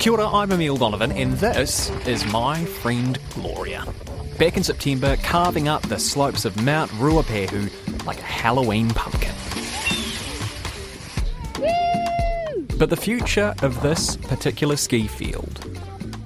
Kia ora, I'm Emile Donovan, and this is my friend Gloria. Back in September, carving up the slopes of Mount Ruapehu like a Halloween pumpkin. But the future of this particular ski field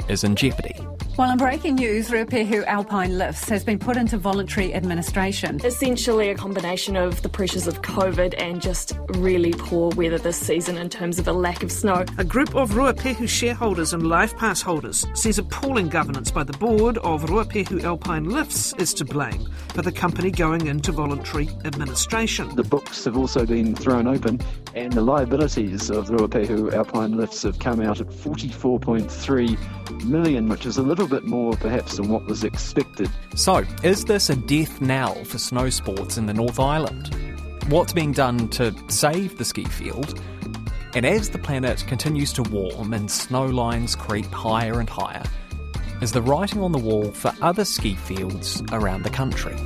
is in jeopardy. Well, in breaking news, Ruapehu Alpine Lifts has been put into voluntary administration. Essentially, a combination of the pressures of COVID and just really poor weather this season in terms of a lack of snow. A group of Ruapehu shareholders and Life Pass holders says appalling governance by the board of Ruapehu Alpine Lifts is to blame for the company going into voluntary administration. The books have also been thrown open, and the liabilities of Ruapehu Alpine Lifts have come out at 44.3 million, which is a little bit more perhaps than what was expected. So, is this a death knell for snow sports in the North Island? What's being done to save the ski field? And as the planet continues to warm and snow lines creep higher and higher, is the writing on the wall for other ski fields around the country?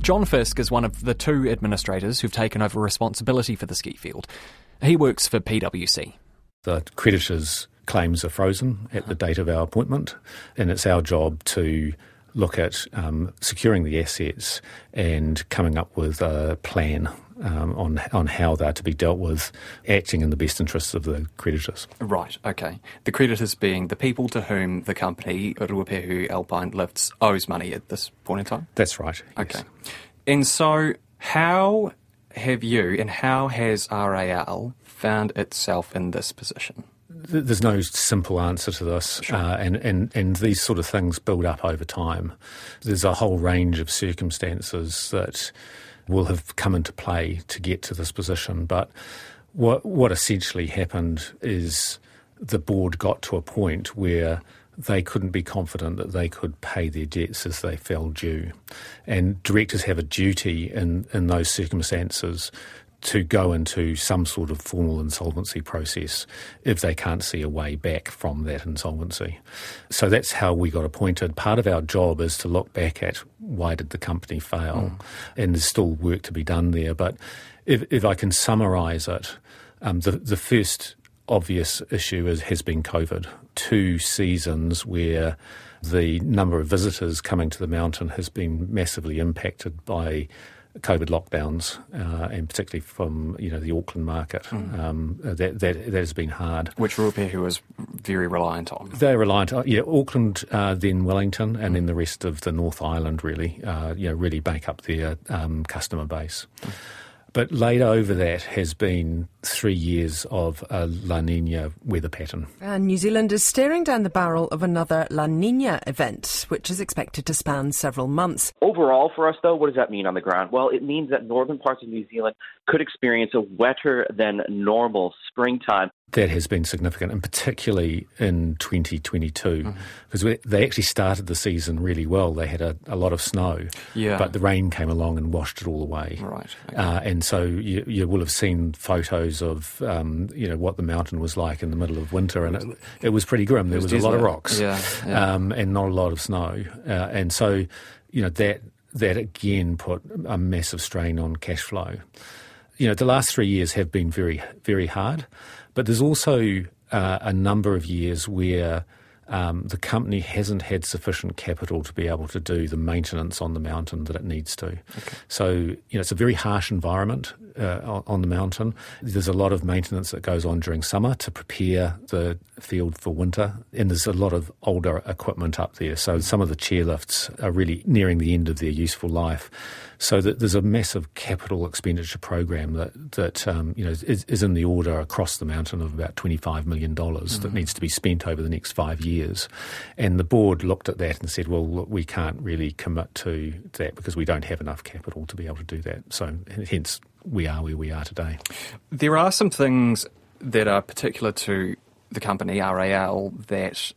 John Fisk is one of the two administrators who've taken over responsibility for the ski field. He works for PwC. The creditors' claims are frozen at the date of our appointment, and it's our job to look at um, securing the assets and coming up with a plan um, on on how they're to be dealt with, acting in the best interests of the creditors. Right, okay. The creditors being the people to whom the company, Ruapehu Alpine Lifts, owes money at this point in time? That's right. yes. Okay. And so, how have you and how has RAL found itself in this position? Th- There's no simple answer to this, uh, and, and, and these sort of things build up over time. There's a whole range of circumstances that will have come into play to get to this position, but what, what essentially happened is the board got to a point where they couldn't be confident that they could pay their debts as they fell due. And directors have a duty in, in those circumstances to go into some sort of formal insolvency process if they can't see a way back from that insolvency. So that's how we got appointed. Part of our job is to look back at why did the company fail, and there's still work to be done there. But if, if I can summarise it, um, the, the first obvious issue is, has been COVID. Two seasons where the number of visitors coming to the mountain has been massively impacted by COVID lockdowns, uh, and particularly from you know the Auckland market. Um, that, that that has been hard. Which Ruapehu was very reliant on. They're reliant, on, yeah, Auckland, uh, then Wellington, and then the rest of the North Island really, uh, you know, really make up their um, customer base. But laid over that has been three years of a La Nina weather pattern. And New Zealand is staring down the barrel of another La Nina event, which is expected to span several months. Overall, for us, though, what does that mean on the ground? Well, it means that northern parts of New Zealand could experience a wetter than normal springtime. That has been significant, and particularly in 2022, because they actually started the season really well. They had a, a lot of snow, Yeah. but the rain came along and washed it all away. Right, okay. Uh, and so you, you will have seen photos of um, you know what the mountain was like in the middle of winter, and it, it was pretty grim. There was, a lot of rocks, Yeah, yeah. Um, and not a lot of snow, uh, and so you know that that again put a massive strain on cash flow you know, the last three years have been very, very hard, but there's also uh, a number of years where um, the company hasn't had sufficient capital to be able to do the maintenance on the mountain that it needs to. So, you know, it's a very harsh environment uh, on, the mountain. There's a lot of maintenance that goes on during summer to prepare the field for winter, and there's a lot of older equipment up there. So, some of the chairlifts are really nearing the end of their useful life. So that there's a massive capital expenditure program that that um, you know is, is in the order across the mountain of about 25 million dollars that needs to be spent over the next five years, and the board looked at that and said, well, look, we can't really commit to that because we don't have enough capital to be able to do that. So hence we are where we are today. There are some things that are particular to the company, RAL, that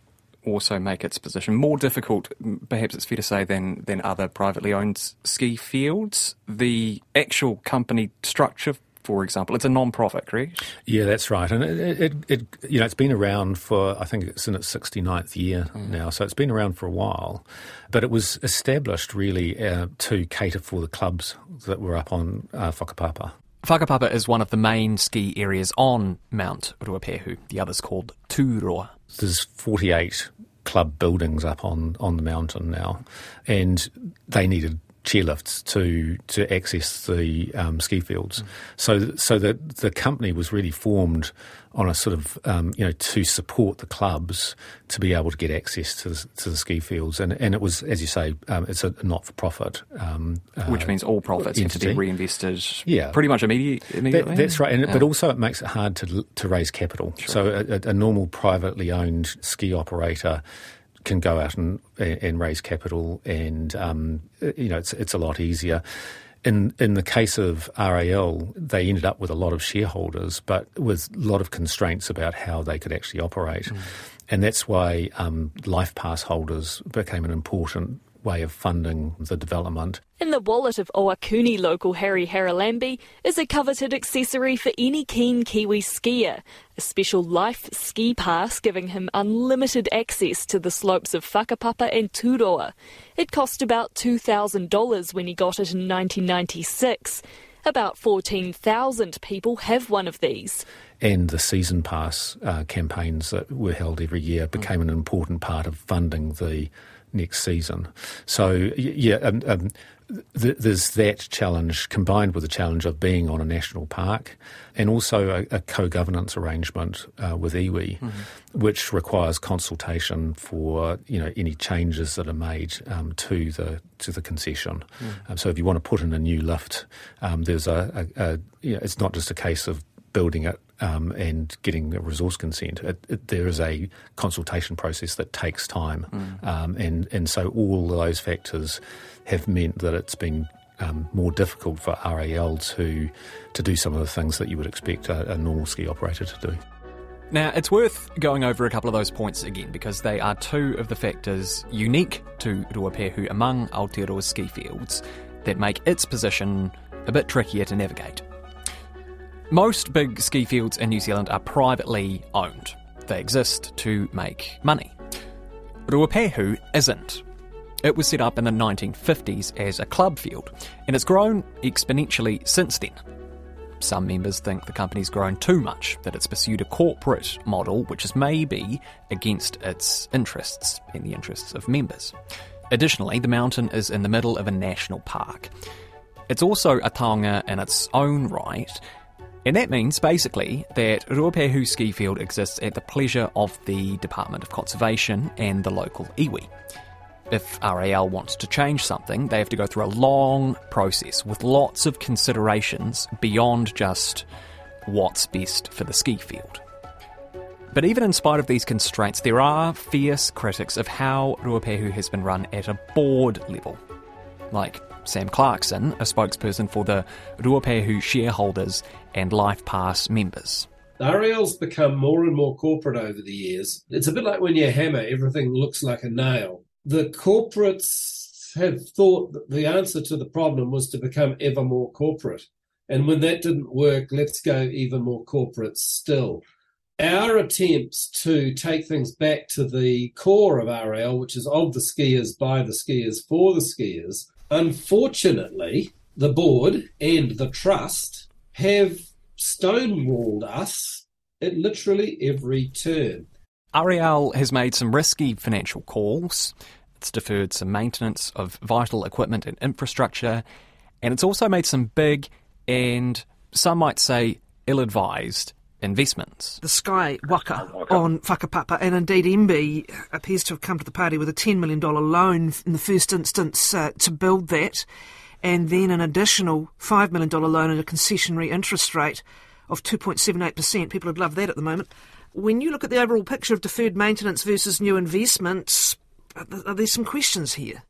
also make its position more difficult, perhaps it's fair to say, than, than other privately owned ski fields. The actual company structure, for example, it's a non-profit, correct? Yeah, that's right, and it, it, it you know it's been around for I think it's in its 69th year now, so it's been around for a while, but it was established really uh, to cater for the clubs that were up on uh, Whakapapa. Whakapapa is one of the main ski areas on Mount Ruapehu. The other's called Tūroa. There's 48 club buildings up on, on the mountain now, and they needed chairlifts to to access the um, ski fields. Mm. So so the the company was really formed on a sort of um, you know to support the clubs to be able to get access to the, to the ski fields, and and it was as you say, um, it's a not for profit, um, uh, which means all profits entity. have to be reinvested. Yeah, pretty much immediate, immediately. That, that's right, and, yeah. but also it makes it hard to to raise capital. Sure. So a, a normal privately owned ski operator can go out and and raise capital, and um, you know it's it's a lot easier. In in the case of RAL, they ended up with a lot of shareholders, but with a lot of constraints about how they could actually operate, mm. and that's why um, life pass holders became an important way of funding the development. In the wallet of Ohakune local Harry Haralambi is a coveted accessory for any keen Kiwi skier, a special life ski pass giving him unlimited access to the slopes of Whakapapa and Tūroa. It cost about $2,000 when he got it in 1996. About 14,000 people have one of these. And the season pass uh, campaigns that were held every year became an important part of funding the next season. So, yeah, um, um, th- there's that challenge combined with the challenge of being on a national park and also a, a co governance arrangement uh, with iwi, mm-hmm. which requires consultation for you know any changes that are made um, to the to the concession. Mm. Um, so, if you want to put in a new lift, um, there's a, a, a you know, it's not just a case of building it um, and getting a resource consent. It, it, there is a consultation process that takes time, mm. um, and and so all those factors have meant that it's been um, more difficult for RAL to to do some of the things that you would expect a, a normal ski operator to do. Now, it's worth going over a couple of those points again because they are two of the factors unique to Ruapehu among Aotearoa's ski fields that make its position a bit trickier to navigate. Most big ski fields in New Zealand are privately owned. They exist to make money. Ruapehu isn't. It was set up in the 1950s as a club field, and it's grown exponentially since then. Some members think the company's grown too much, that it's pursued a corporate model which is maybe against its interests and the interests of members. Additionally, the mountain is in the middle of a national park. It's also a taonga in its own right, and that means basically that Ruapehu ski field exists at the pleasure of the Department of Conservation and the local iwi. If RAL wants to change something, they have to go through a long process with lots of considerations beyond just what's best for the ski field. But even in spite of these constraints, there are fierce critics of how Ruapehu has been run at a board level. Like Sam Clarkson, a spokesperson for the Ruapehu shareholders and LifePass members. RAL's become more and more corporate over the years. It's a bit like when you hammer, everything looks like a nail. The corporates have thought that the answer to the problem was to become ever more corporate. And when that didn't work, let's go even more corporate still. Our attempts to take things back to the core of RAL, which is of the skiers, by the skiers, for the skiers, Unfortunately, the board and the trust have stonewalled us at literally every turn. RAL has made some risky financial calls. It's deferred some maintenance of vital equipment and infrastructure, and it's also made some big and some might say ill advised investments. The Sky Waka on Whakapapa, and indeed MB appears to have come to the party with a $10 million loan in the first instance uh, to build that, and then an additional $5 million loan at a concessionary interest rate of 2.78%. People would love that at the moment. When you look at the overall picture of deferred maintenance versus new investments, are there some questions here?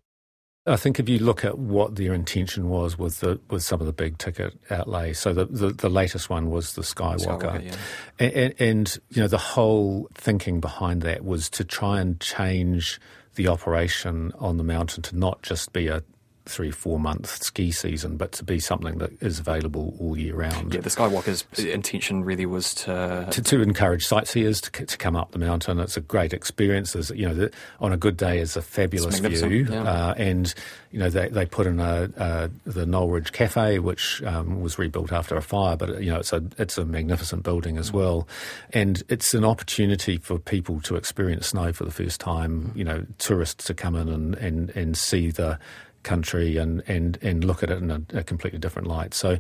I think if you look at what their intention was with the with some of the big ticket outlay, so the, the, the latest one was the Sky Waka, Skywalker yeah. and, and, and, you know the whole thinking behind that was to try and change the operation on the mountain to not just be a three, four month ski season, but to be something that is available all year round. Yeah, the Sky Waka's intention really was to to, to encourage sightseers to, to come up the mountain. It's a great experience. There's, you know, the, on a good day, it's a fabulous view, yeah. uh, and you know they they put in a, a the Knoll Ridge Cafe, which um, was rebuilt after a fire, but you know it's a it's a magnificent building as well, and it's an opportunity for people to experience snow for the first time. You know, tourists to come in and and, and see the country and, and, and look at it in a, a completely different light. So,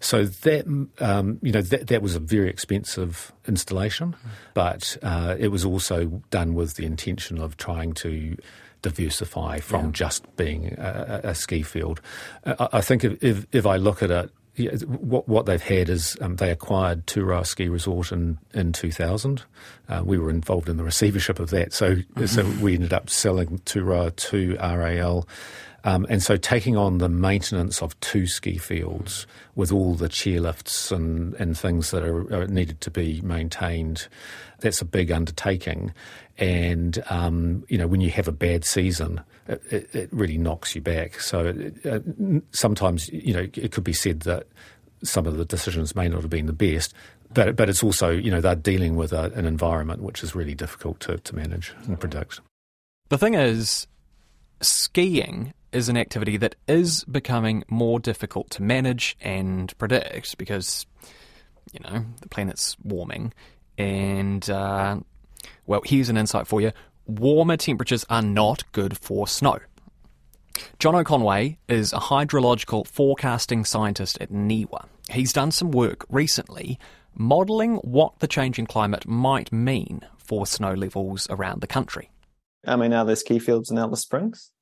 so that um, you know that that was a very expensive installation, but uh, it was also done with the intention of trying to diversify from Yeah. just being a, a ski field. I, I think if, if if I look at it. Yeah, what what they've had is um, they acquired Tūroa Ski Resort in in 2000. Uh, we were involved in the receivership of that, so so we ended up selling Tūroa to RAL, um, and so taking on the maintenance of two ski fields with all the chairlifts and and things that are, are needed to be maintained, that's a big undertaking. And um, you know when you have a bad season, it, it, it really knocks you back. So uh, sometimes you know it could be said that some of the decisions may not have been the best, but but it's also you know they're dealing with a, an environment which is really difficult to, to manage and predict. The thing is, skiing is an activity that is becoming more difficult to manage and predict because, you know, the planet's warming. And, uh, well, here's an insight for you warmer temperatures are not good for snow. Jono Conway is a hydrological forecasting scientist at NIWA. He's done some work recently modelling what the changing climate might mean for snow levels around the country. I mean, are there ski fields in Alice Springs?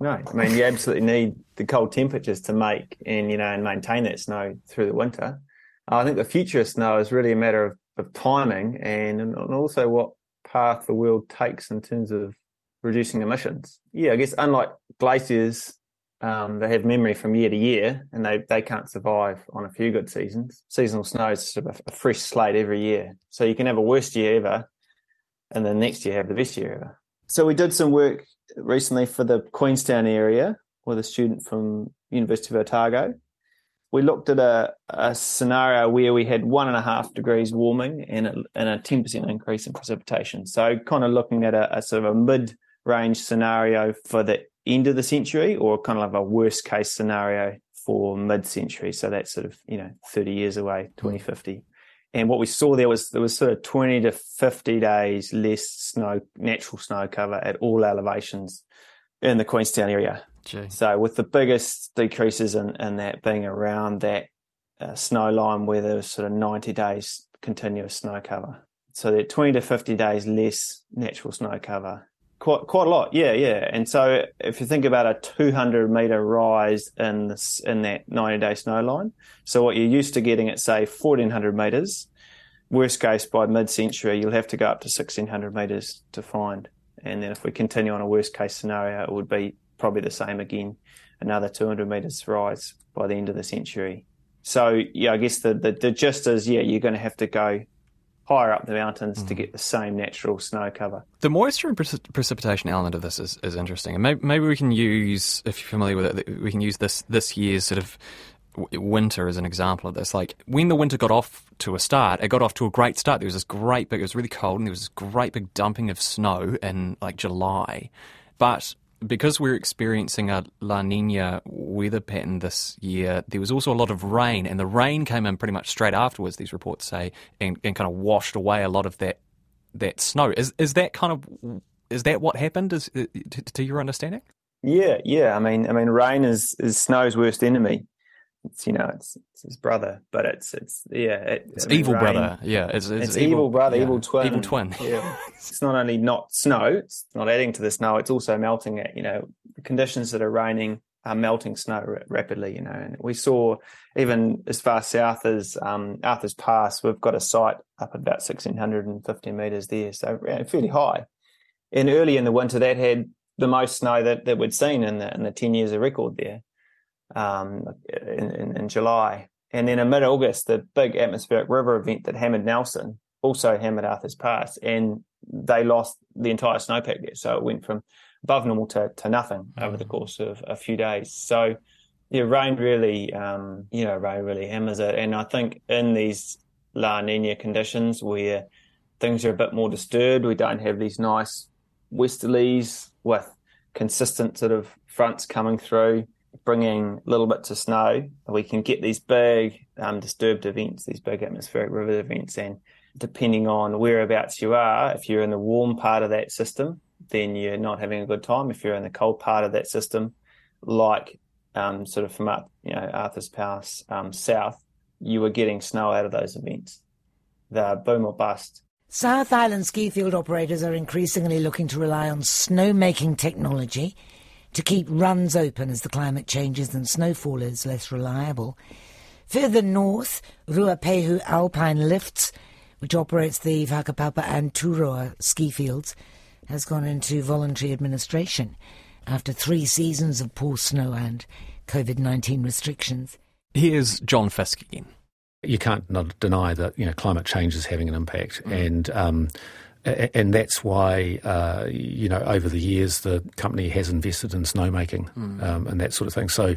No. I mean, you absolutely need the cold temperatures to make and, you know, and maintain that snow through the winter. I think the future of snow is really a matter of, of timing and, and also what path the world takes in terms of reducing emissions. Yeah, I guess unlike glaciers, um, they have memory from year to year and they, they can't survive on a few good seasons. Seasonal snow is sort of a, a fresh slate every year. So you can have a worst year ever and then next year have the best year ever. So we did some work recently for the Queenstown area with a student from University of Otago. We looked at a, a scenario where we had one and a half degrees warming and a, and a 10% increase in precipitation. So kind of looking at a, a sort of a mid-range scenario for the end of the century or kind of like a worst case scenario for mid-century. So that's sort of, you know, 30 years away, 2050. And what we saw there was there was sort of 20 to 50 days less snow, natural snow cover at all elevations in the Queenstown area. Gee. So with the biggest decreases in, in that being around that uh, snow line where there was sort of 90 days continuous snow cover. So that 20 to 50 days less natural snow cover. Quite, quite a lot, yeah, yeah. And so if you think about a 200 meter rise in this, in that 90 day snow line, so what you're used to getting at say 1400 meters, worst case by mid-century you'll have to go up to 1600 meters to find. And then if we continue on a worst case scenario, it would be probably the same again, another 200 meters rise by the end of the century. So yeah, I guess the, the, the gist is, yeah, you're going to have to go higher up the mountains to hmm. get the same natural snow cover. The moisture and preci- precipitation element of this is, is interesting, and maybe, maybe we can use, if you're familiar with it, we can use this this year's sort of winter as an example of this. Like when the winter got off to a start, it got off to a great start. There was this great big, it was really cold, and there was this great big dumping of snow in like July, but because we're experiencing a La Nina weather pattern this year, there was also a lot of rain, and the rain came in pretty much straight afterwards. These reports say, and, and kind of washed away a lot of that that snow. Is is that kind of is that what happened? Is uh, to, to your understanding? Yeah, yeah. I mean, I mean, rain is is snow's worst enemy. It's you know, it's, it's his brother, but it's it's yeah, it, It's I mean, evil rain- brother. Yeah, it's, it's, It's, evil, brother, yeah, evil twin, evil twin. Yeah, it's not only not snow; it's not adding to the snow. It's also melting it. You know, the conditions that are raining are melting snow ra- rapidly. You know, and we saw even as far south as um, Arthur's Pass. We've got a site up at about sixteen hundred and fifty meters there, so fairly high. And early in the winter, that had the most snow that, that we'd seen in the in the ten years of record there um, in, in, in July. And then in mid August, the big atmospheric river event that hammered Nelson also hammered Arthur's Pass, and they lost the entire snowpack there. So it went from above normal to, to nothing over the course of a few days. So, yeah, rain really, um, you know, rain really hammers it. And I think in these La Nina conditions where things are a bit more disturbed, we don't have these nice westerlies with consistent sort of fronts coming through, bringing a little bits of snow. We can get these big um, disturbed events, these big atmospheric river events, and depending on whereabouts you are, if you're in the warm part of that system, then you're not having a good time. If you're in the cold part of that system, like um, sort of from up, you know, Arthur's Pass um, south, you were getting snow out of those events. They're boom or bust. South Island ski field operators are increasingly looking to rely on snowmaking technology to keep runs open as the climate changes and snowfall is less reliable. Further north, Ruapehu Alpine Lifts, which operates the Whakapapa and Turoa ski fields, has gone into voluntary administration after three seasons of poor snow and COVID 19 restrictions. Here's John Fisk again. You can't not deny that you know climate change is having an impact, mm. and um, and that's why uh, you know over the years the company has invested in snowmaking mm. um, and that sort of thing. So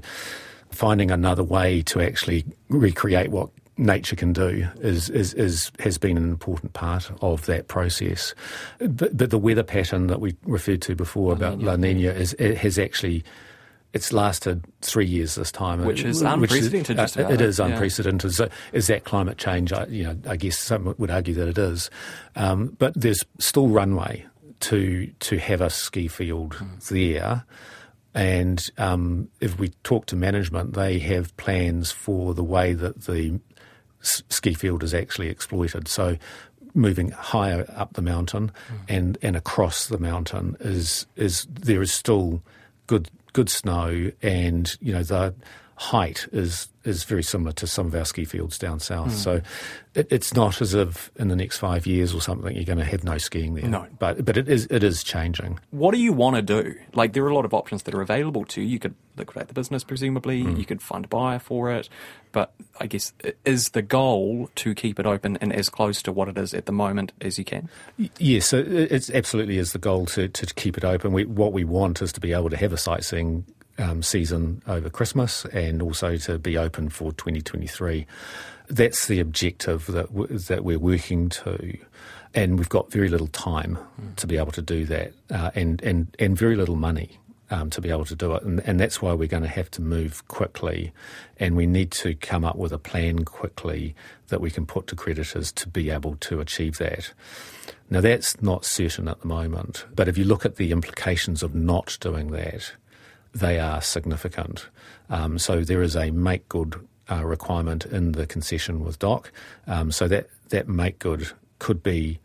finding another way to actually recreate what nature can do is, is, is has been an important part of that process. But, but the weather pattern that we referred to before La about Nina. La Nina is has actually it's lasted three years this time, which is unprecedented. Which is, uh, it is unprecedented. So is that climate change? I, you know, I guess some would argue that it is, um, but there's still runway to to have a ski field mm. there. And um, if we talk to management, they have plans for the way that the ski field is actually exploited. So moving higher up the mountain mm. and, and across the mountain is is there is still good good snow and you know the height is is very similar to some of our ski fields down south. Mm. So it, it's not as if in the next five years or something you're going to have no skiing there. No, but but it is it is changing. What do you want to do? Like there are a lot of options that are available to you. You could liquidate the business, presumably. Mm. You could find a buyer for it. But I guess is the goal to keep it open and as close to what it is at the moment as you can. Yes, it absolutely is the goal to to keep it open. We, what we want is to be able to have a sightseeing um, season over Christmas and also to be open for 2023. That's the objective that w- that we're working to, and we've got very little time mm. to be able to do that, uh, and and and very little money. Um, to be able to do it, and, and that's why we're going to have to move quickly, and we need to come up with a plan quickly that we can put to creditors to be able to achieve that. Now, that's not certain at the moment, but if you look at the implications of not doing that, they are significant. Um, so there is a make good uh, requirement in the concession with DOC. Um, so that, that make good could be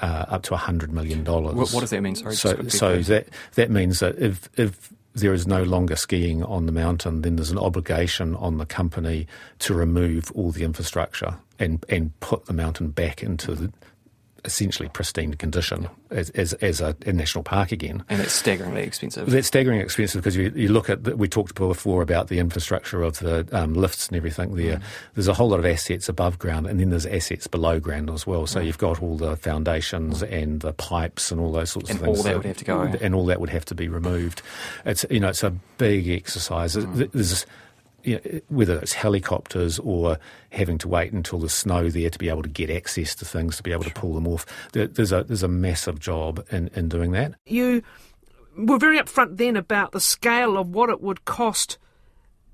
uh, up to $100 million. What, what, does that mean? Sorry, so so that, that means that if, if there is no longer skiing on the mountain, then there's an obligation on the company to remove all the infrastructure and, and put the mountain back into the, essentially pristine condition as, as, as a, a, national park again. And it's staggeringly expensive. That's staggeringly expensive because you, you look at, the, we talked before about the infrastructure of the um, lifts and everything there. Mm. There's a whole lot of assets above ground and then there's assets below ground as well. So mm. you've got all the foundations mm. and the pipes and all those sorts and of things. And all that so, would have to go. And all that would have to be removed. It's, you know, it's a big exercise. Mm. There's you know, whether it's helicopters or having to wait until there's snow there to be able to get access to things to be able to pull them off. There's a there's a massive job in, in doing that. You were very upfront then about the scale of what it would cost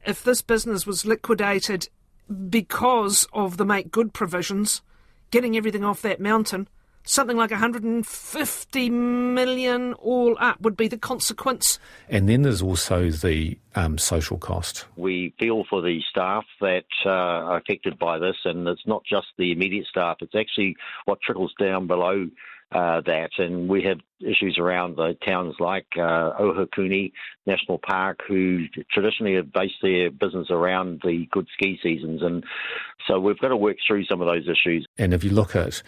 if this business was liquidated because of the make good provisions, getting everything off that mountain something like 150 million all up would be the consequence. And then there's also the um, social cost. We feel for the staff that uh, are affected by this, and it's not just the immediate staff, it's actually what trickles down below. Uh, that and we have issues around the towns like uh, Ohakune National Park, who traditionally have based their business around the good ski seasons, and so we've got to work through some of those issues. And if you look at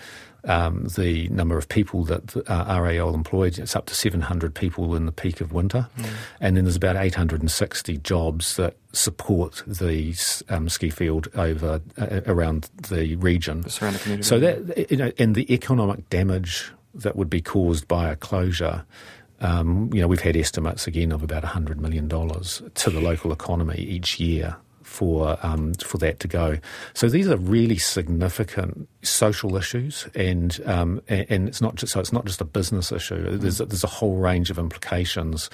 um, the number of people that uh, RAL employed. It's up to 700 people in the peak of winter. Mm. And then there's about 860 jobs that support the um, ski field over uh, around the region. The surrounding community. So that, you know, and the economic damage that would be caused by a closure Um, you know, we've had estimates again of about $100 million to the local economy each year for um, for that to go. So these are really significant social issues, and um, and, and, it's not just so it's not just a business issue. There's a, there's a whole range of implications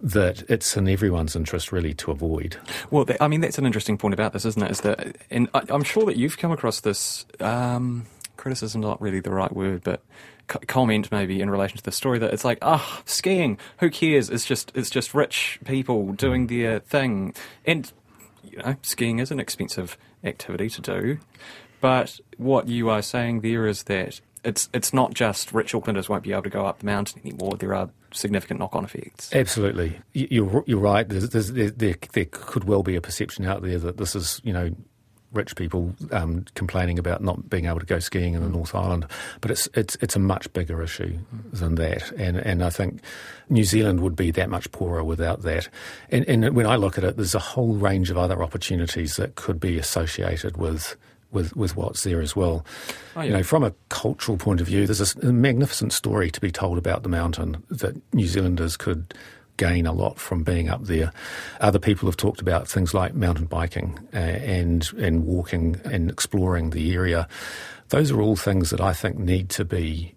that it's in everyone's interest really to avoid. Well, I mean that's an interesting point about this, isn't it? Is that, and I, am sure that you've come across this um, criticism, not really the right word, but comment maybe in relation to the story that it's like ah oh, skiing who cares it's just it's just rich people doing their thing and you know, skiing is an expensive activity to do. But what you are saying there is that it's it's not just rich Aucklanders won't be able to go up the mountain anymore. There are significant knock-on effects. Absolutely, you're you're right. There's, there's, there, there, there could well be a perception out there that this is you know rich people um, complaining about not being able to go skiing in the mm. North Island, but it's it's it's a much bigger issue than that, and and I think New Zealand would be that much poorer without that. And, and when I look at it, there's a whole range of other opportunities that could be associated with with, with what's there as well. Oh, yeah. You know, from a cultural point of view, there's a, a, magnificent story to be told about the mountain that New Zealanders could gain a lot from being up there. Other people have talked about things like mountain biking uh, and and walking and exploring the area. Those are all things that I think need to be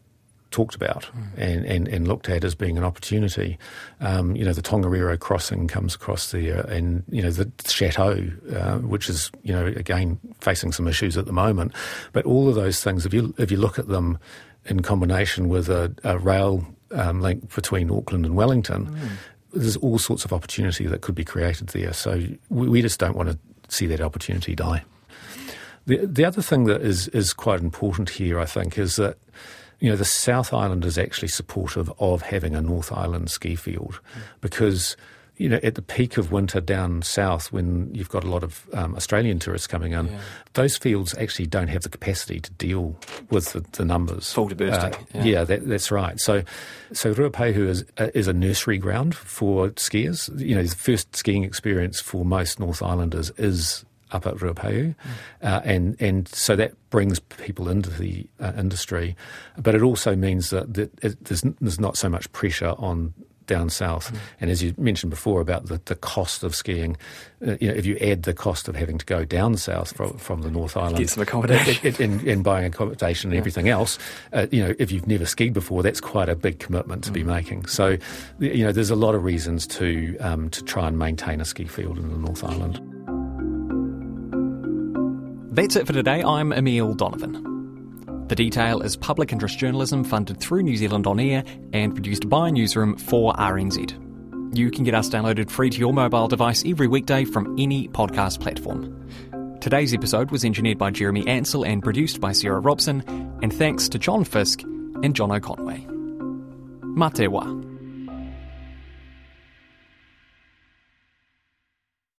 talked about mm. and, and, and looked at as being an opportunity. Um, you know, the Tongariro crossing comes across there, and you know the chateau, uh, which is you know again facing some issues at the moment. But all of those things, if you if you look at them in combination with a, a rail um, link between Auckland and Wellington, mm. there's all sorts of opportunity that could be created there. So we, we just don't want to see that opportunity die. The, the other thing that is, is quite important here, I think, is that you know the South Island is actually supportive of having a North Island ski field mm. because you know, at the peak of winter down south, when you've got a lot of um, Australian tourists coming in, yeah. those fields actually don't have the capacity to deal with the, the numbers. Full to bursting. Uh, yeah, yeah that, that's right. So, so Ruapehu is uh, is a nursery ground for skiers. You know, the first skiing experience for most North Islanders is up at Ruapehu, mm. uh, and and so that brings people into the uh, industry, but it also means that, that it, there's, there's not so much pressure on down south. Mm. And as you mentioned before about the, the cost of skiing, uh, you know, if you add the cost of having to go down south from, from the North Island, get some accommodation, and, and buying accommodation and yeah. everything else, uh, you know, if you've never skied before, that's quite a big commitment to mm. be making. So, you know, there's a lot of reasons to um, to try and maintain a ski field in the North Island. That's it for today. I'm Emile Donovan. The Detail is public interest journalism funded through New Zealand On Air and produced by Newsroom for RNZ. You can get us downloaded free to your mobile device every weekday from any podcast platform. Today's episode was engineered by Jeremy Ansell and produced by Sarah Robson, and thanks to John Fisk and Jono Conway. Matewa.